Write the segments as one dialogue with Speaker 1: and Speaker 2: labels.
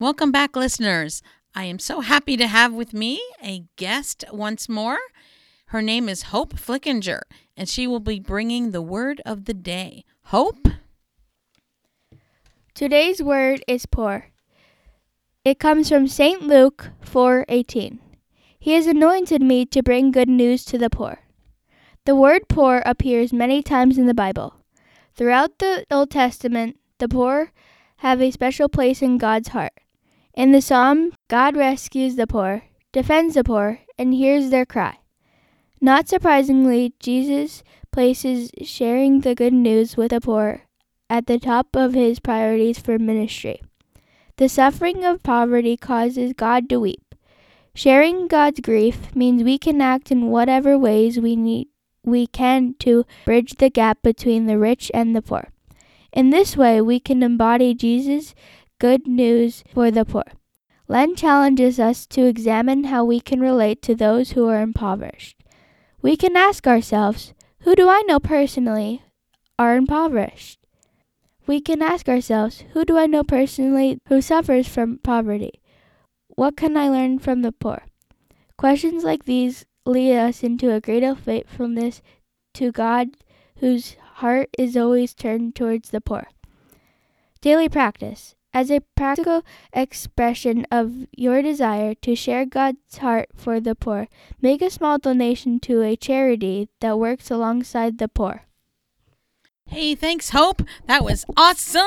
Speaker 1: Welcome back, listeners. I am so happy to have with me a guest once more. Her name is Hope Flickinger, and she will be bringing the word of the day. Hope?
Speaker 2: Today's word is poor. It comes from St. Luke 4:18. He has anointed me to bring good news to the poor. The word poor appears many times in the Bible. Throughout the Old Testament, the poor have a special place in God's heart. In the psalm, God rescues the poor, defends the poor, and hears their cry. Not surprisingly, Jesus places sharing the good news with the poor at the top of his priorities for ministry. The suffering of poverty causes God to weep. Sharing God's grief means we can act in whatever ways we need we can to bridge the gap between the rich and the poor. In this way, we can embody Jesus' good news for the poor. Lent challenges us to examine how we can relate to those who are impoverished. We can ask ourselves, who do I know personally are impoverished? We can ask ourselves, who do I know personally who suffers from poverty? What can I learn from the poor? Questions like these lead us into a greater faithfulness to God whose heart is always turned towards the poor. Daily practice. As a practical expression of your desire to share God's heart for the poor, make a small donation to a charity that works alongside the poor.
Speaker 1: Hey, thanks, Hope. That was awesome.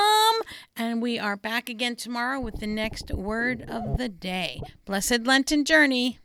Speaker 1: And we are back again tomorrow with the next word of the day. Blessed Lenten journey.